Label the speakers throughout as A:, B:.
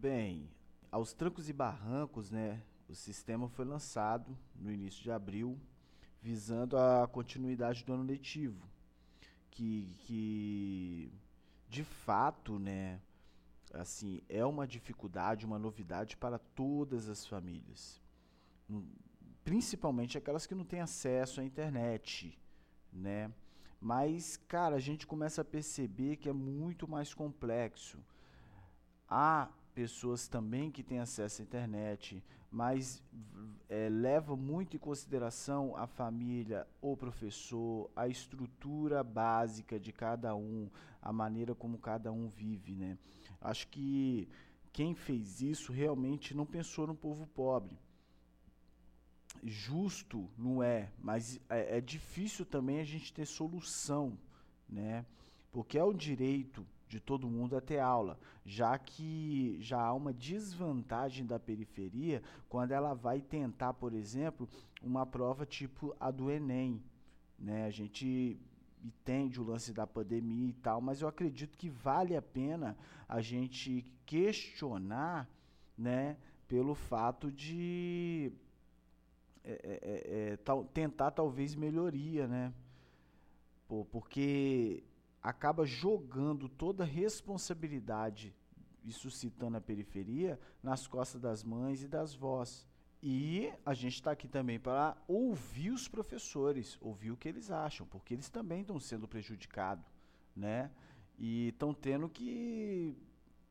A: Bem, aos trancos e barrancos, né, o sistema foi lançado no início de abril, visando a continuidade do ano letivo, que, que de fato, né, assim, é uma dificuldade, uma novidade para todas as famílias, principalmente aquelas que não têm acesso à internet, né? Mas, cara, a gente começa a perceber que é muito mais complexo. Há pessoas também que têm acesso à internet, mas é, leva muito em consideração a família, o professor, a estrutura básica de cada um, a maneira como cada um vive, né? Acho que quem fez isso realmente não pensou no povo pobre. Justo não é, mas é, é difícil também a gente ter solução, né? Porque é o direito de todo mundo a ter aula, já que já há uma desvantagem da periferia quando ela vai tentar, por exemplo, uma prova tipo a do Enem. Né? A gente entende o lance da pandemia e tal, mas eu acredito que vale a pena a gente questionar né, pelo fato de é, é, é, tal, tentar talvez melhoria, né? Pô, porque acaba jogando toda a responsabilidade, isso citando a periferia, nas costas das mães e das vós. E a gente está aqui também para ouvir os professores, ouvir o que eles acham, porque eles também estão sendo prejudicados, né? E estão tendo que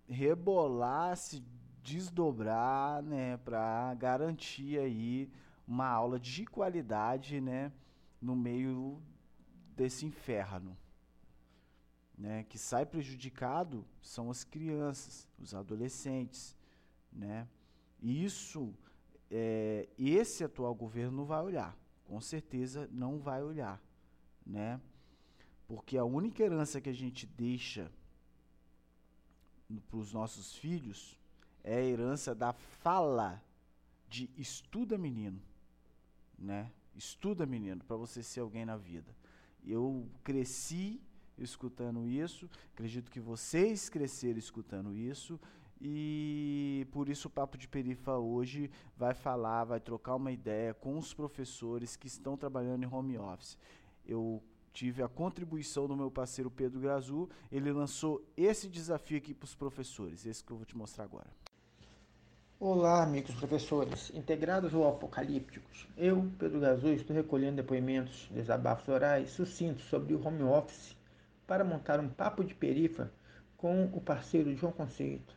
A: rebolar, se desdobrar, né, para garantir aí uma aula de qualidade, né, no meio desse inferno né, que sai prejudicado são as crianças, os adolescentes, né? E isso, é, esse atual governo não vai olhar, com certeza não vai olhar, né? Porque a única herança que a gente deixa para os nossos filhos é a herança da fala de estuda menino, né? Estuda menino para você ser alguém na vida. Eu cresci escutando isso, acredito que vocês cresceram escutando isso, e por isso o Papo de Perifa hoje vai falar, vai trocar uma ideia com os professores que estão trabalhando em home office. Eu tive a contribuição do meu parceiro Pedro Grazu, ele lançou esse desafio aqui para os professores, esse que eu vou te mostrar agora.
B: Olá, amigos professores, integrados ou apocalípticos. Eu, Pedro Grazu, estou recolhendo depoimentos, desabafos orais sucintos sobre o home office para montar um papo de perifa com o parceiro João Conceito.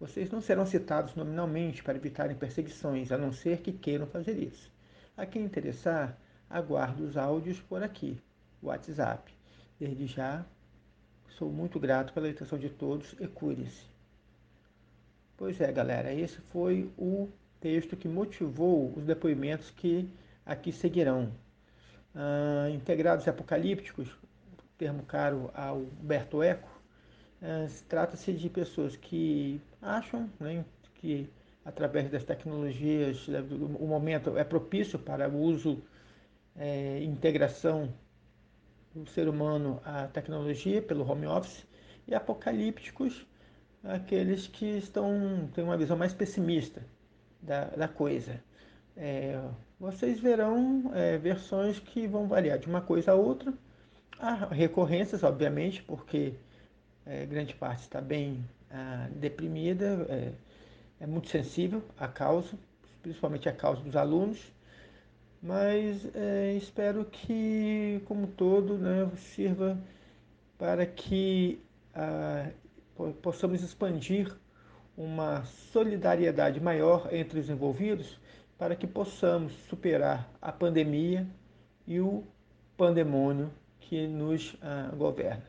B: Vocês não serão citados nominalmente para evitarem perseguições, a não ser que queiram fazer isso. A quem interessar, aguardo os áudios por aqui, WhatsApp. Desde já, sou muito grato pela atenção de todos e cure-se. Pois é, galera, esse foi o texto que motivou os depoimentos que aqui seguirão. Ah, integrados apocalípticos, termo caro ao Humberto Eco, é, trata-se de pessoas que acham né, que através das tecnologias o momento é propício para o uso é, integração do ser humano à tecnologia pelo home office e apocalípticos aqueles que estão têm uma visão mais pessimista da, da coisa. É, vocês verão é, versões que vão variar de uma coisa a outra, Há recorrências, obviamente, porque é, grande parte está bem ah, deprimida, é, é, muito sensível à causa, principalmente à causa dos alunos, mas é, espero que, como todo, né, sirva para que ah, possamos expandir uma solidariedade maior entre os envolvidos para que possamos superar a pandemia e o pandemônio que nos uh, governa.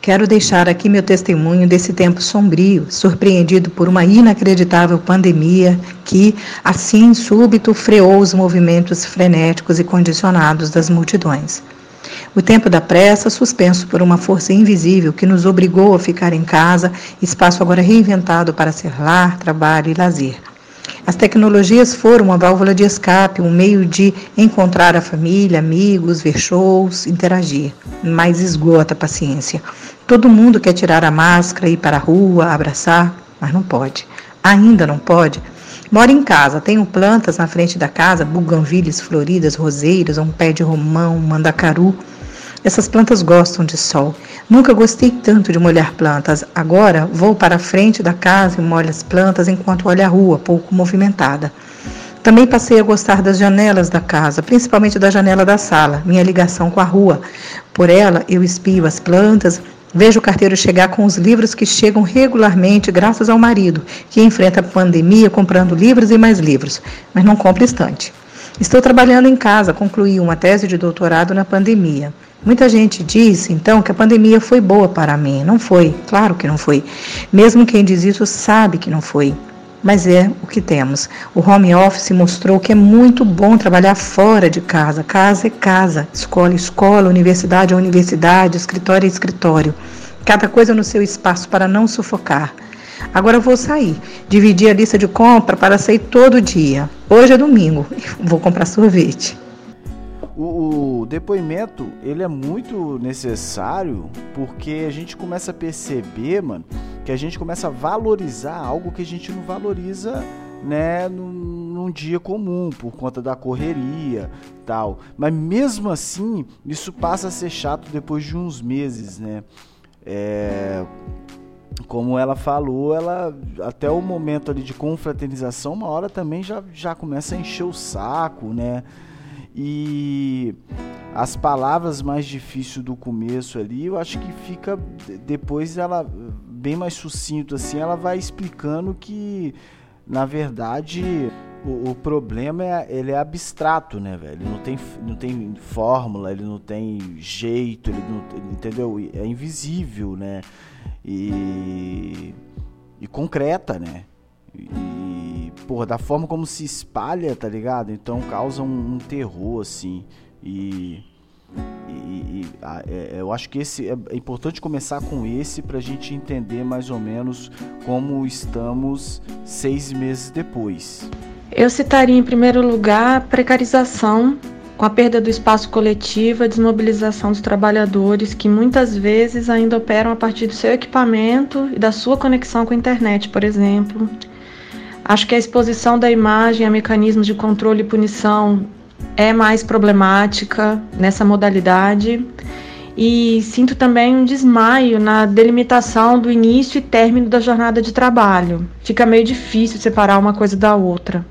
C: Quero deixar aqui meu testemunho desse tempo sombrio, surpreendido por uma inacreditável pandemia que, assim súbito, freou os movimentos frenéticos e condicionados das multidões. O tempo da pressa, suspenso por uma força invisível que nos obrigou a ficar em casa, espaço agora reinventado para ser lar, trabalho e lazer. As tecnologias foram uma válvula de escape, um meio de encontrar a família, amigos, ver shows, interagir. Mas esgota a paciência. Todo mundo quer tirar a máscara, ir para a rua, abraçar, mas não pode. Ainda não pode. Moro em casa, tenho plantas na frente da casa, buganvilhas floridas, roseiras, um pé de romão, mandacaru. Essas plantas gostam de sol. Nunca gostei tanto de molhar plantas. Agora vou para a frente da casa e molho as plantas enquanto olho a rua, pouco movimentada. Também passei a gostar das janelas da casa, principalmente da janela da sala, minha ligação com a rua. Por ela, eu espio as plantas, vejo o carteiro chegar com os livros que chegam regularmente, graças ao marido, que enfrenta a pandemia comprando livros e mais livros, mas não compra estante. Estou trabalhando em casa, concluí uma tese de doutorado na pandemia. Muita gente disse, então, que a pandemia foi boa para mim. Não foi, claro que não foi. Mesmo quem diz isso sabe que não foi mas é o que temos. O home office mostrou que é muito bom trabalhar fora de casa. Casa é casa, escola é escola, universidade é universidade, escritório é escritório. Cada coisa no seu espaço para não sufocar. Agora vou sair, dividir a lista de compra para sair todo dia. Hoje é domingo, vou comprar sorvete.
A: O, o, depoimento ele é muito necessário porque a gente começa a perceber, mano, que a gente começa a valorizar algo que a gente não valoriza né, num, num, dia comum, por conta da correria tal. Mas mesmo assim, isso passa a ser chato depois de uns meses, né? É, como ela falou, ela até o momento ali de confraternização, uma hora também já, já começa a encher o saco, né? E as palavras mais difíceis do começo ali, eu acho que fica depois ela bem mais sucinto assim, ela vai explicando que na verdade o, o, problema é ele é abstrato, né, velho? Ele não tem, não tem fórmula, ele não tem jeito, ele não, entendeu? É invisível, né? E, e concreta, né? E, porra, da forma como se espalha, tá ligado? Então causa um, um terror, assim. E e, e é, eu acho que esse é, é importante começar com esse para a gente entender mais ou menos como estamos seis meses depois.
D: Eu citaria em primeiro lugar a precarização com a perda do espaço coletivo, a desmobilização dos trabalhadores que muitas vezes ainda operam a partir do seu equipamento e da sua conexão com a internet, por exemplo. Acho que a exposição da imagem a mecanismos de controle e punição é mais problemática nessa modalidade e sinto também um desmaio na delimitação do início e término da jornada de trabalho. Fica meio difícil separar uma coisa da outra.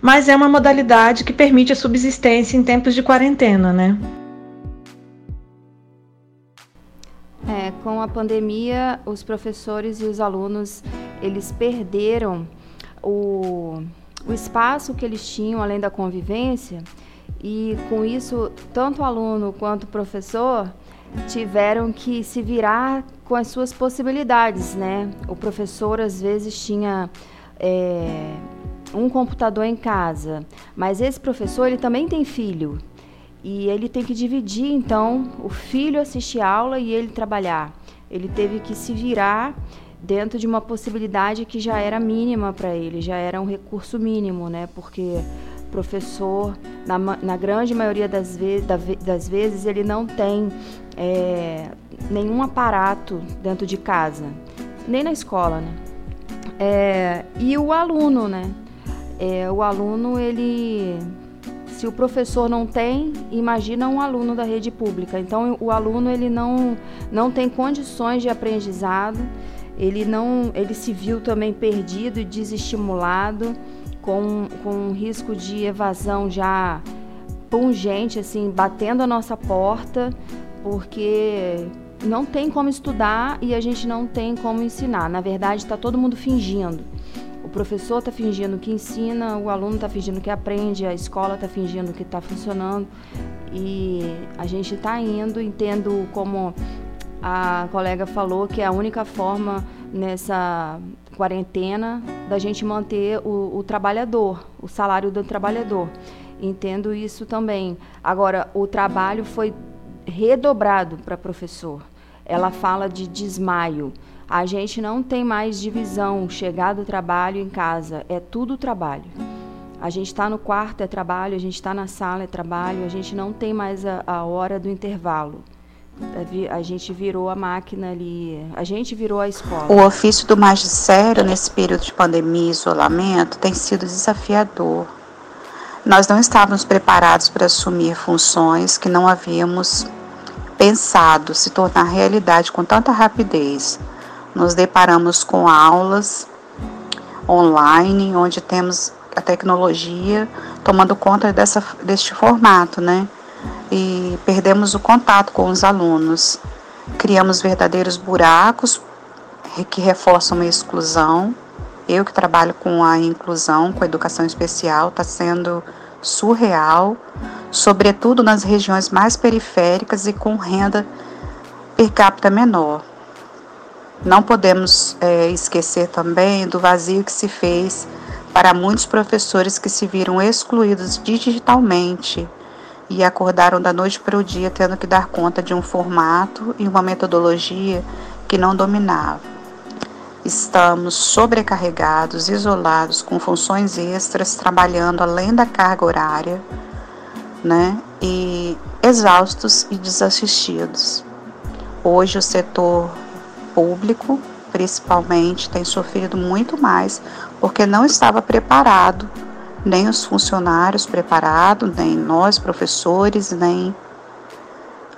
D: Mas é uma modalidade que permite a subsistência em tempos de quarentena, né?
E: É, com a pandemia, os professores e os alunos, eles perderam o o espaço que eles tinham além da convivência e com isso tanto o aluno quanto o professor tiveram que se virar com as suas possibilidades, né? O professor às vezes tinha é, um computador em casa, mas esse professor ele também tem filho e ele tem que dividir então o filho assistir aula e ele trabalhar. Ele teve que se virar dentro de uma possibilidade que já era mínima para ele, já era um recurso mínimo, né? Porque professor, na, na grande maioria das, ve das vezes, ele não tem é, nenhum aparato dentro de casa, nem na escola, né? É, e o aluno, né? É, o aluno, ele se o professor não tem, imagina um aluno da rede pública. Então, o aluno ele não, não tem condições de aprendizado ele não, ele se viu também perdido e desestimulado, com, com um risco de evasão já pungente, assim, batendo a nossa porta, porque não tem como estudar e a gente não tem como ensinar. Na verdade, está todo mundo fingindo. Professor está fingindo que ensina, o aluno está fingindo que aprende, a escola está fingindo que está funcionando e a gente está indo, entendo como a colega falou que é a única forma nessa quarentena da gente manter o, o trabalhador, o salário do trabalhador. Entendo isso também. Agora, o trabalho foi redobrado para professor. Ela fala de desmaio. A gente não tem mais divisão, chegar do trabalho em casa, é tudo trabalho. A gente está no quarto, é trabalho, a gente está na sala, é trabalho, a gente não tem mais a, a hora do intervalo a gente virou a máquina ali, a gente virou a escola.
F: O ofício do magistério nesse período de pandemia e isolamento tem sido desafiador. Nós não estávamos preparados para assumir funções que não havíamos pensado se tornar realidade com tanta rapidez. Nos deparamos com aulas online, onde temos a tecnologia tomando conta dessa, deste formato, né? E perdemos o contato com os alunos. Criamos verdadeiros buracos que reforçam a exclusão. Eu que trabalho com a inclusão, com a educação especial, está sendo surreal, sobretudo nas regiões mais periféricas e com renda per capita menor. Não podemos é, esquecer também do vazio que se fez para muitos professores que se viram excluídos digitalmente e acordaram da noite para o dia tendo que dar conta de um formato e uma metodologia que não dominavam. Estamos sobrecarregados, isolados, com funções extras, trabalhando além da carga horária, né? E exaustos e desassistidos. Hoje o setor público, principalmente, tem sofrido muito mais porque não estava preparado, nem os funcionários preparados, nem nós professores, nem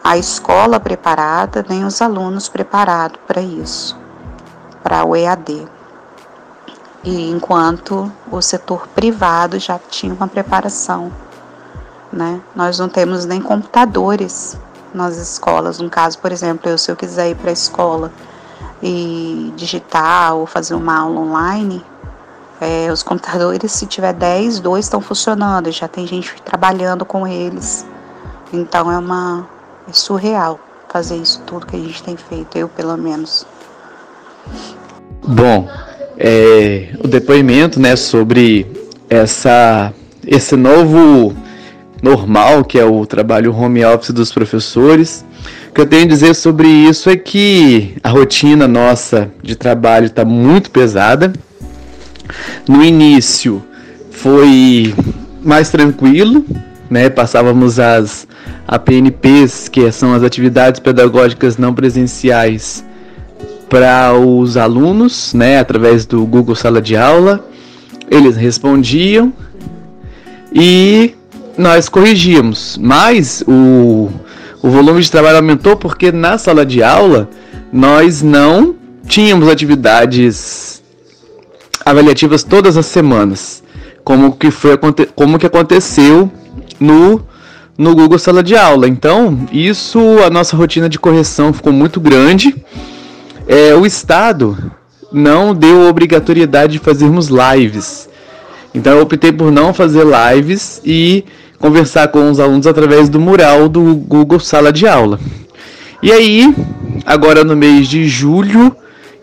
F: a escola preparada, nem os alunos preparados para isso, para o EAD. E enquanto o setor privado já tinha uma preparação, né? Nós não temos nem computadores nas escolas. No caso, por exemplo, eu se eu quiser ir para a escola e digitar ou fazer uma aula online, é, os computadores, se tiver 10, dois estão funcionando, já tem gente trabalhando com eles. Então é uma é surreal fazer isso tudo que a gente tem feito, eu pelo menos.
G: Bom, é, o depoimento, né, sobre essa esse novo normal que é o trabalho home office dos professores. O que eu tenho a dizer sobre isso é que a rotina nossa de trabalho está muito pesada. No início foi mais tranquilo, né? Passávamos as APNPs, que são as atividades pedagógicas não presenciais, para os alunos, né? Através do Google Sala de Aula. Eles respondiam e nós corrigíamos, mas o, o volume de trabalho aumentou porque na sala de aula nós não tínhamos atividades avaliativas todas as semanas, como que foi como que aconteceu no no Google Sala de Aula. Então, isso a nossa rotina de correção ficou muito grande. É, o Estado não deu obrigatoriedade de fazermos lives. Então eu optei por não fazer lives e conversar com os alunos através do mural do Google Sala de Aula. E aí, agora no mês de julho,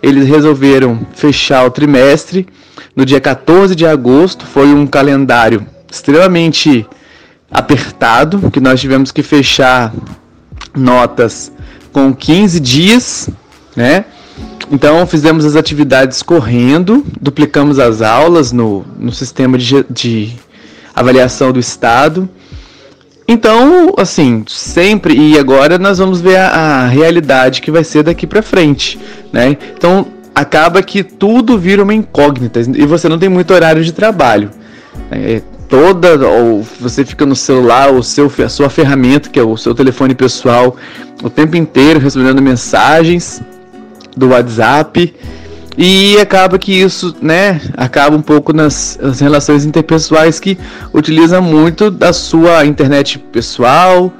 G: eles resolveram fechar o trimestre. No dia 14 de agosto foi um calendário extremamente apertado, que nós tivemos que fechar notas com 15 dias, né? Então fizemos as atividades correndo, duplicamos as aulas no, no sistema de, de avaliação do Estado. Então, assim, sempre e agora nós vamos ver a, a realidade que vai ser daqui para frente, né? Então, acaba que tudo vira uma incógnita e você não tem muito horário de trabalho. É, toda ou você fica no celular, o seu a sua ferramenta, que é o seu telefone pessoal, o tempo inteiro respondendo mensagens do WhatsApp e acaba que isso, né, acaba um pouco nas, nas relações interpessoais que utiliza muito da sua internet pessoal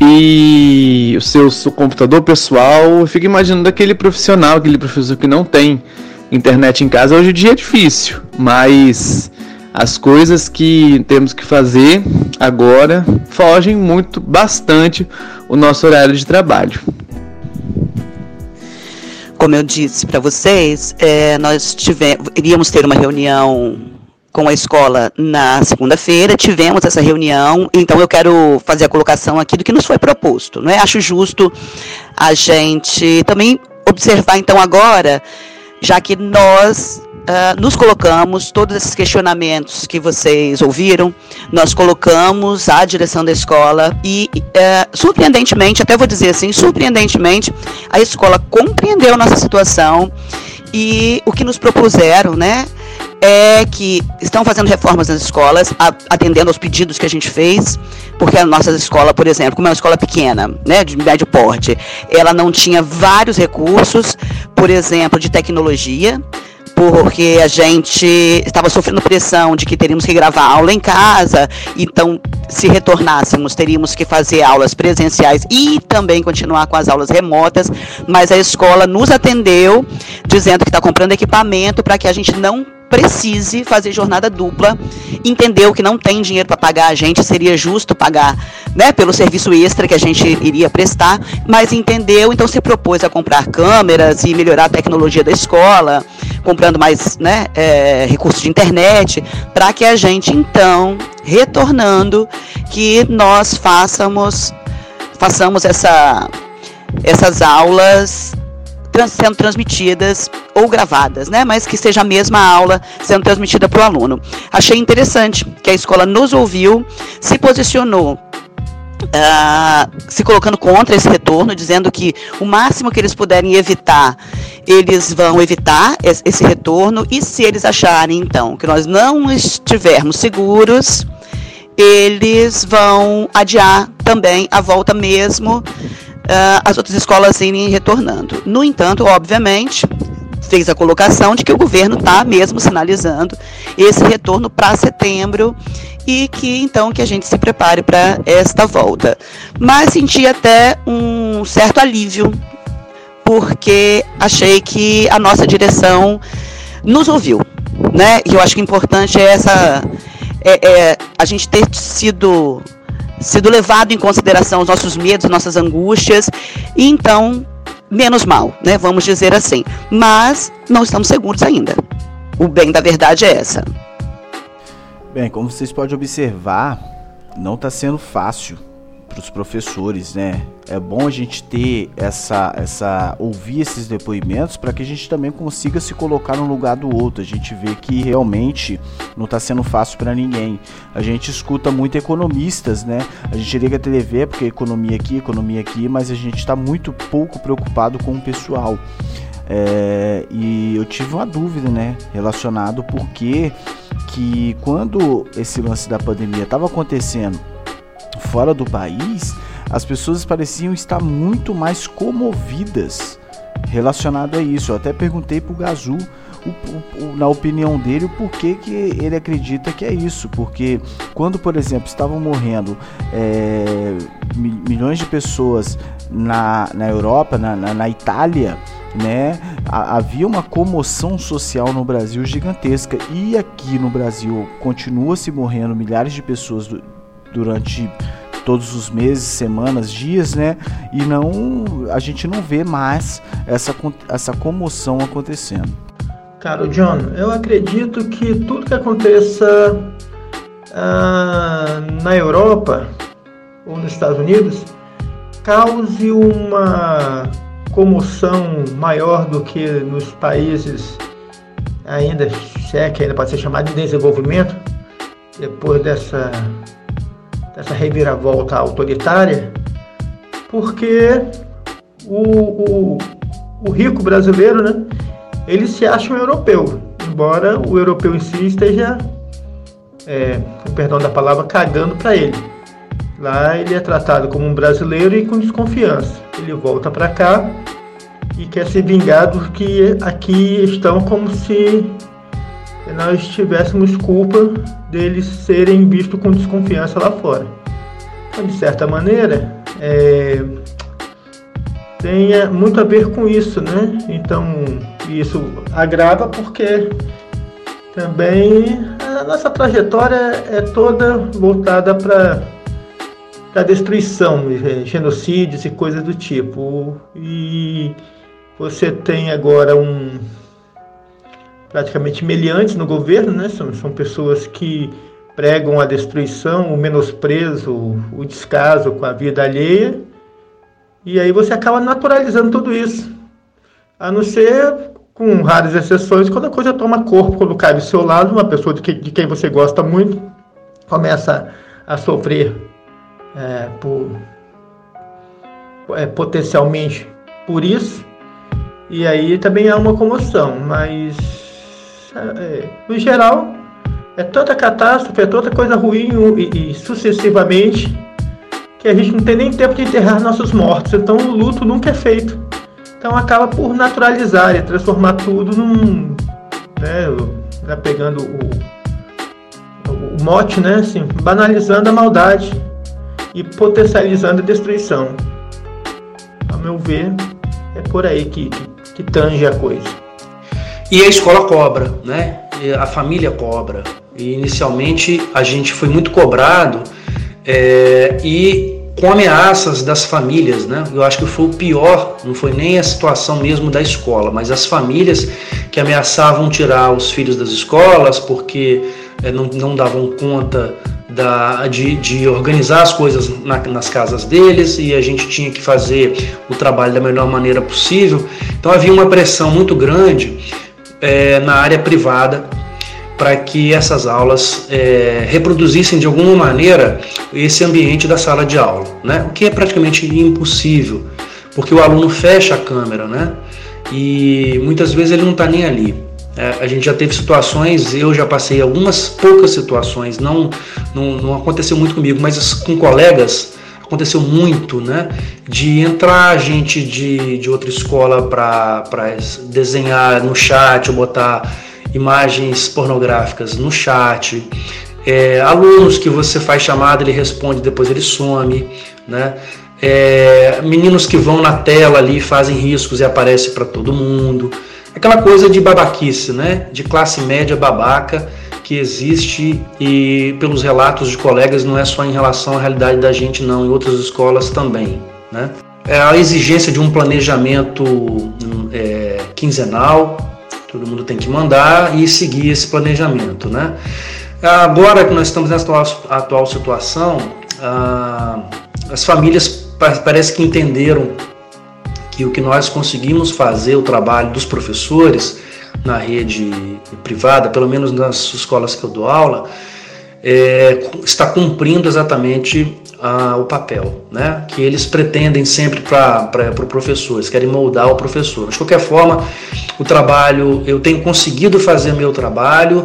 G: e o seu, seu computador pessoal. Eu fico imaginando aquele profissional, aquele professor que não tem internet em casa. Hoje em dia é difícil, mas as coisas que temos que fazer agora fogem muito, bastante o nosso horário de trabalho
F: como eu disse para vocês, é, nós tivemos, iríamos ter uma reunião com a escola na segunda-feira, tivemos essa reunião, então eu quero fazer a colocação aqui do que nos foi proposto. Não é? Acho justo a gente também observar então agora, já que nós
H: uh, nos colocamos, todos esses questionamentos que vocês ouviram, nós colocamos à direção da escola e, uh, surpreendentemente, até vou dizer assim, surpreendentemente, a escola compreendeu nossa situação e o que nos propuseram, né? é que estão fazendo reformas nas escolas, atendendo aos pedidos que a gente fez, porque a nossa escola, por exemplo, como é uma escola pequena, né, de médio porte, ela não tinha vários recursos, por exemplo, de tecnologia, porque a gente estava sofrendo pressão de que teríamos que gravar aula em casa, então se retornássemos teríamos que fazer aulas presenciais e também continuar com as aulas remotas, mas a escola nos atendeu dizendo que está comprando equipamento para que a gente não precise fazer jornada dupla, entendeu que não tem dinheiro para pagar a gente, seria justo pagar né, pelo serviço extra que a gente iria prestar, mas entendeu, então se propôs a comprar câmeras e melhorar a tecnologia da escola, comprando mais né, é, recursos de internet, para que a gente então, retornando, que nós façamos, façamos essa, essas aulas trans, sendo transmitidas ou gravadas, né? Mas que seja a mesma aula sendo transmitida para o aluno. Achei interessante que a escola nos ouviu, se posicionou Uh, se colocando contra esse retorno, dizendo que o máximo que eles puderem evitar, eles vão evitar esse retorno, e se eles acharem, então, que nós não estivermos seguros, eles vão adiar também a volta mesmo as outras escolas irem retornando. No entanto, obviamente, fez a colocação de que o governo está mesmo sinalizando esse retorno para setembro e que então que a gente se prepare para esta volta. Mas senti até um certo alívio porque achei que a nossa direção nos ouviu, né? E eu acho que o importante é essa é, é a gente ter sido sido levado em consideração os nossos medos, nossas angústias, e então menos mal, né? Vamos dizer assim. Mas não estamos seguros ainda. O bem da verdade é essa.
A: Bem, como vocês podem observar, não está sendo fácil para os professores, né? É bom a gente ter essa, essa ouvir esses depoimentos para que a gente também consiga se colocar no lugar do outro. A gente vê que realmente não está sendo fácil para ninguém. A gente escuta muito economistas, né? A gente liga a TV porque economia aqui, economia aqui, mas a gente está muito pouco preocupado com o pessoal. É, e eu tive uma dúvida, né, relacionado porque que quando esse lance da pandemia estava acontecendo fora do país, as pessoas pareciam estar muito mais comovidas relacionado a isso. Eu até perguntei Gazu, o, o, na opinião dele, o porquê que ele acredita que é isso. Porque quando, por exemplo, estavam morrendo é, milhões de pessoas na, na Europa, na, na, na Itália, né? Havia uma comoção social no Brasil gigantesca e aqui no Brasil continua se morrendo milhares de pessoas durante todos os meses, semanas, dias, né? E não a gente não vê mais essa, essa comoção acontecendo.
B: Cara, John, eu acredito que tudo que aconteça ah, na Europa ou nos Estados Unidos cause uma comoção maior do que nos países ainda, se é ainda pode ser chamado de desenvolvimento, depois dessa dessa reviravolta autoritária, porque o, o, o rico brasileiro, né, ele se acha um europeu, embora o europeu em si esteja, é, perdão da palavra, cagando para ele. Lá ele é tratado como um brasileiro e com desconfiança. Ele volta para cá e quer se vingar dos que aqui estão como se nós tivéssemos culpa deles serem vistos com desconfiança lá fora. Então, de certa maneira, é, tem muito a ver com isso, né? Então, isso agrava porque também a nossa trajetória é toda voltada para a destruição, é, genocídios e coisas do tipo. E você tem agora um praticamente meliantes no governo, né? São, são pessoas que pregam a destruição, o menosprezo, o descaso com a vida alheia. E aí você acaba naturalizando tudo isso. A não ser com raras exceções, quando a coisa toma corpo, quando cai do seu lado, uma pessoa de, que, de quem você gosta muito começa a sofrer é, por, é, potencialmente por isso, e aí também há uma comoção, mas é, no geral é tanta catástrofe, é tanta coisa ruim e, e sucessivamente que a gente não tem nem tempo de enterrar nossos mortos, então o luto nunca é feito. Então acaba por naturalizar e transformar tudo num. Né, né, pegando o, o mote, né, assim, banalizando a maldade e potencializando a destruição. A meu ver, é por aí que, que, que tange a coisa.
I: E a escola cobra, né? A família cobra. E inicialmente a gente foi muito cobrado é, e com ameaças das famílias, né? Eu acho que foi o pior, não foi nem a situação mesmo da escola, mas as famílias que ameaçavam tirar os filhos das escolas porque é, não, não davam conta da, de, de organizar as coisas na, nas casas deles e a gente tinha que fazer o trabalho da melhor maneira possível. Então havia uma pressão muito grande é, na área privada para que essas aulas é, reproduzissem de alguma maneira esse ambiente da sala de aula, né? o que é praticamente impossível, porque o aluno fecha a câmera né? e muitas vezes ele não está nem ali. É, a gente já teve situações, eu já passei algumas poucas situações, não, não, não aconteceu muito comigo, mas com colegas aconteceu muito, né? De entrar gente de, de outra escola para desenhar no chat ou botar imagens pornográficas no chat, é, alunos que você faz chamada, ele responde, depois ele some, né? É, meninos que vão na tela ali, fazem riscos e aparecem para todo mundo. Aquela coisa de babaquice, né? De classe média babaca que existe e pelos relatos de colegas não é só em relação à realidade da gente não, em outras escolas também, né? É a exigência de um planejamento hum, é, quinzenal, Todo mundo tem que mandar e seguir esse planejamento, né? Agora que nós estamos nessa atual, situação, ah, as famílias parece que entenderam que o que nós conseguimos fazer, o trabalho dos professores na rede privada, pelo menos nas escolas que eu dou aula, é, está cumprindo exatamente ah, o papel, né? que eles pretendem sempre para o pro professor, eles querem moldar o professor. De qualquer forma, o trabalho, eu tenho conseguido fazer meu trabalho,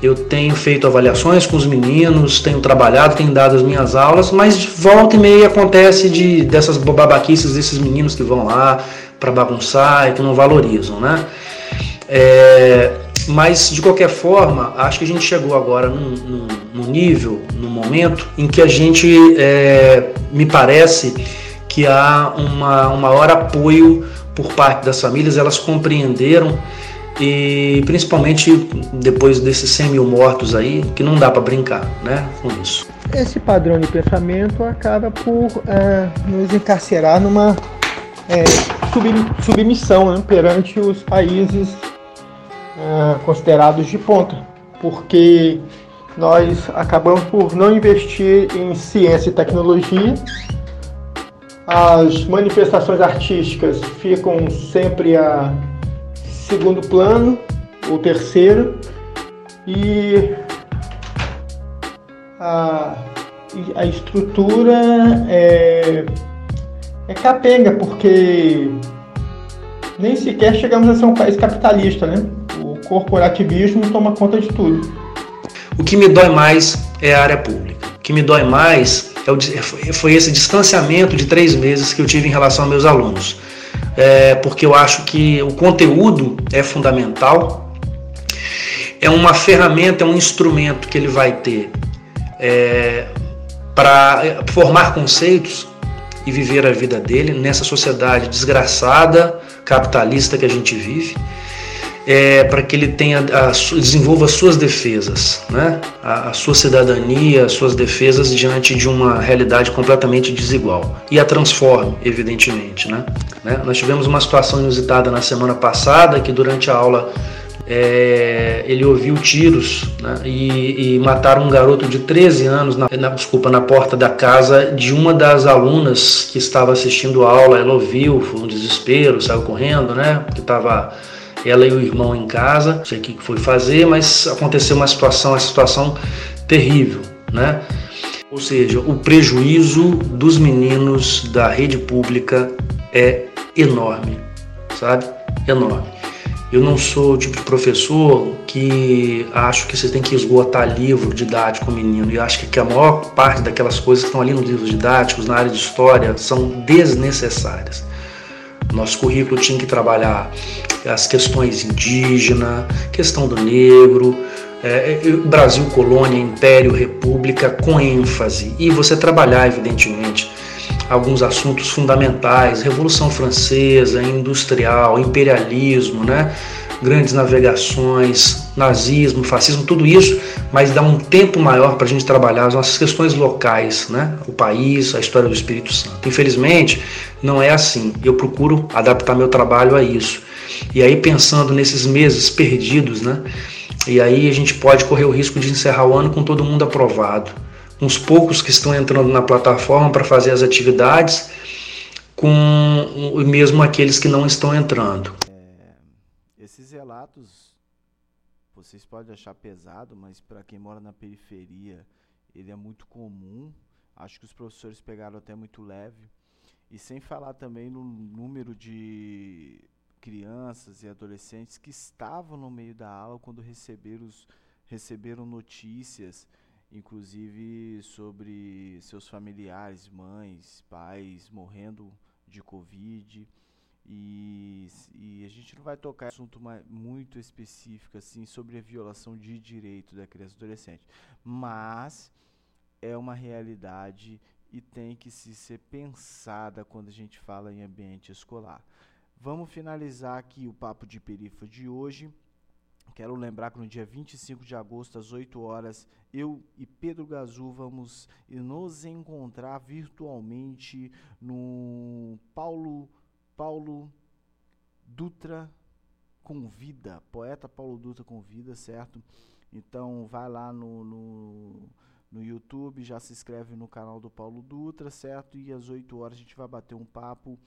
I: eu tenho feito avaliações com os meninos, tenho trabalhado, tenho dado as minhas aulas, mas volta e meia acontece de, dessas babaquices desses meninos que vão lá para bagunçar e que não valorizam, né? É, mas, de qualquer forma, acho que a gente chegou agora num, num, num nível, num momento, em que a gente, é, me parece, que há uma, um maior apoio por parte das famílias, elas compreenderam e principalmente depois desses 100 mil mortos aí, que não dá para brincar né, com isso.
B: Esse padrão de pensamento acaba por é, nos encarcerar numa é, submissão né, perante os países é, considerados de ponta, porque nós acabamos por não investir em ciência e tecnologia. As manifestações artísticas ficam sempre a segundo plano ou terceiro e a, a estrutura é, é capenga porque nem sequer chegamos a ser um país capitalista, né? Corporativismo toma conta de tudo.
I: O que me dói mais é a área pública. O que me dói mais é o, foi esse distanciamento de três meses que eu tive em relação aos meus alunos. É, porque eu acho que o conteúdo é fundamental, é uma ferramenta, é um instrumento que ele vai ter é, para formar conceitos e viver a vida dele nessa sociedade desgraçada, capitalista que a gente vive é, para que ele tenha a, desenvolva suas defesas, né? a, a, sua cidadania, as suas defesas diante de uma realidade completamente desigual e a transforme, evidentemente. Né? né? Nós tivemos uma situação inusitada na semana passada que durante a aula é, ele ouviu tiros né, e, e, mataram um garoto de 13 anos na, na, desculpa, na porta da casa de uma das alunas que estava assistindo a aula. Ela ouviu, foi um desespero, saiu correndo, né? Porque estava ela e o irmão em casa, não sei o que foi fazer, mas aconteceu uma situação, uma situação terrível, né? Ou seja, o prejuízo dos meninos da rede pública é enorme, sabe? Enorme. Eu não sou o tipo de professor que acho que você tem que esgotar livro didático menino. E acho que a maior parte daquelas coisas que estão ali nos livros didáticos, na área de história, são desnecessárias. Nosso currículo tinha que trabalhar as questões indígenas, questão do negro, é, é Brasil, colônia, império, república, com ênfase. E você trabalhar, evidentemente, alguns assuntos fundamentais, Revolução Francesa, industrial, imperialismo, né? grandes navegações, nazismo, fascismo, tudo isso, mas dá um tempo maior para a gente trabalhar as nossas questões locais, né? o país, a história do Espírito Santo. Infelizmente, não é assim. Eu procuro adaptar meu trabalho a isso. E aí, pensando nesses meses perdidos, né? e aí a gente pode correr o risco de encerrar o ano com todo mundo aprovado uns poucos que estão entrando na plataforma para fazer as atividades, com mesmo aqueles que não estão entrando.
A: É, esses relatos vocês podem achar pesado, mas para quem mora na periferia, ele é muito comum. Acho que os professores pegaram até muito leve. E sem falar também no número de crianças e adolescentes que estavam no meio da aula quando receberam, os, receberam notícias inclusive sobre seus familiares, mães, pais morrendo de Covid. E, e a gente não vai tocar assunto muito específico assim sobre a violação de direito da criança e adolescente, mas é uma realidade e tem que se ser pensada quando a gente fala em ambiente escolar. Vamos finalizar aqui o papo de perifa de hoje. Quero lembrar que no dia 25 de agosto, às 8 horas, eu e Pedro Gazu vamos nos encontrar virtualmente no Paulo, Paulo Dutra Convida, poeta Paulo Dutra Convida, certo? Então vai lá no, no, no YouTube, já se inscreve no canal do Paulo Dutra, certo? E às 8 horas a gente vai bater um papo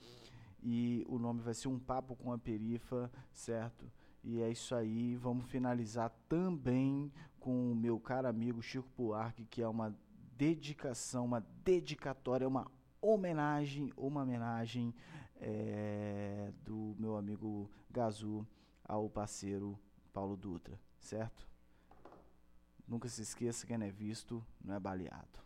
A: e o nome vai ser Um Papo com a Perifa, certo? E é isso aí. Vamos finalizar também com o meu caro amigo Chico Buarque, que é uma dedicação, uma dedicatória, uma homenagem, uma homenagem é, do meu amigo Gazu ao parceiro Paulo Dutra, certo? Nunca se esqueça, quem é visto não é baleado.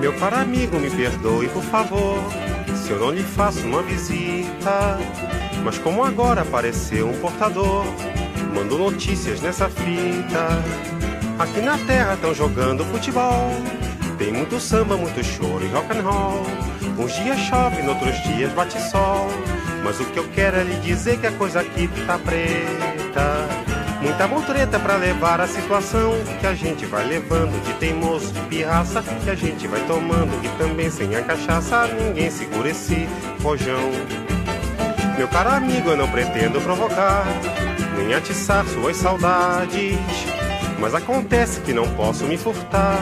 J: Meu caro amigo, me perdoe, por favor, se eu não lhe faço uma visita. Mas como agora apareceu um portador, mando notícias nessa fita. Aqui na terra estão jogando futebol. Tem muito samba, muito choro e rock and roll. Uns dias chove, noutros dias bate sol. Mas o que eu quero é lhe dizer que a coisa aqui tá preta. Muita motreta pra levar a situação que a gente vai levando de teimoso, de pirraça que a gente vai tomando e também sem a cachaça ninguém segura esse rojão. Meu caro amigo, eu não pretendo provocar nem atiçar suas saudades, mas acontece que não posso me furtar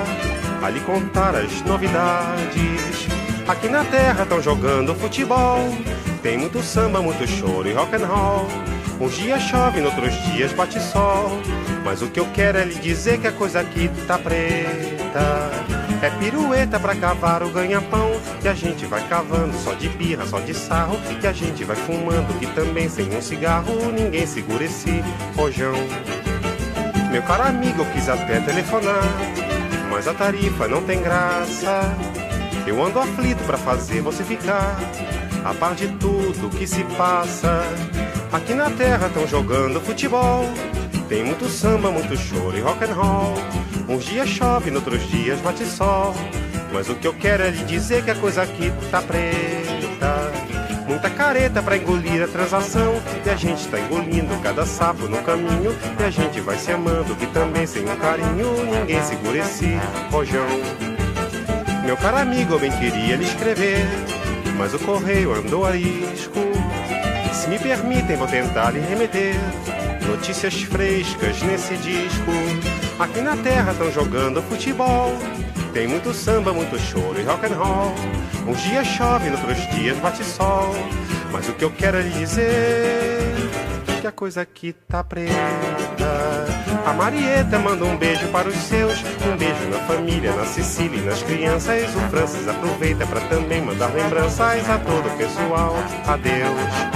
J: a lhe contar as novidades. Aqui na terra estão jogando futebol, tem muito samba, muito choro e rock and roll. Uns dias chove, noutros dias bate sol. Mas o que eu quero é lhe dizer que a coisa aqui tá preta. É pirueta pra cavar o ganha-pão. Que a gente vai cavando só de birra, só de sarro. Que a gente vai fumando, que também sem um cigarro ninguém segura esse rojão. Meu caro amigo, eu quis até telefonar. Mas a tarifa não tem graça. Eu ando aflito pra fazer você ficar a par de tudo que se passa. Aqui na terra estão jogando futebol. Tem muito samba, muito choro e rock and roll. Uns dias chove, noutros dias bate sol. Mas o que eu quero é lhe dizer que a coisa aqui tá preta. Muita careta pra engolir a transação. E a gente tá engolindo cada sapo no caminho. E a gente vai se amando, que também sem um carinho ninguém segura esse rojão. Meu caro amigo, eu bem queria lhe escrever, mas o correio andou a risco. Se me permitem, vou tentar lhe remeter notícias frescas nesse disco. Aqui na terra estão jogando futebol. Tem muito samba, muito choro e rock and roll. Uns dias chove, outros dias bate sol. Mas o que eu quero é lhe dizer que a coisa aqui tá preta. A Marieta manda um beijo para os seus, um beijo na família, na Sicília e nas crianças. O Francis aproveita para também mandar lembranças a todo o pessoal. Adeus.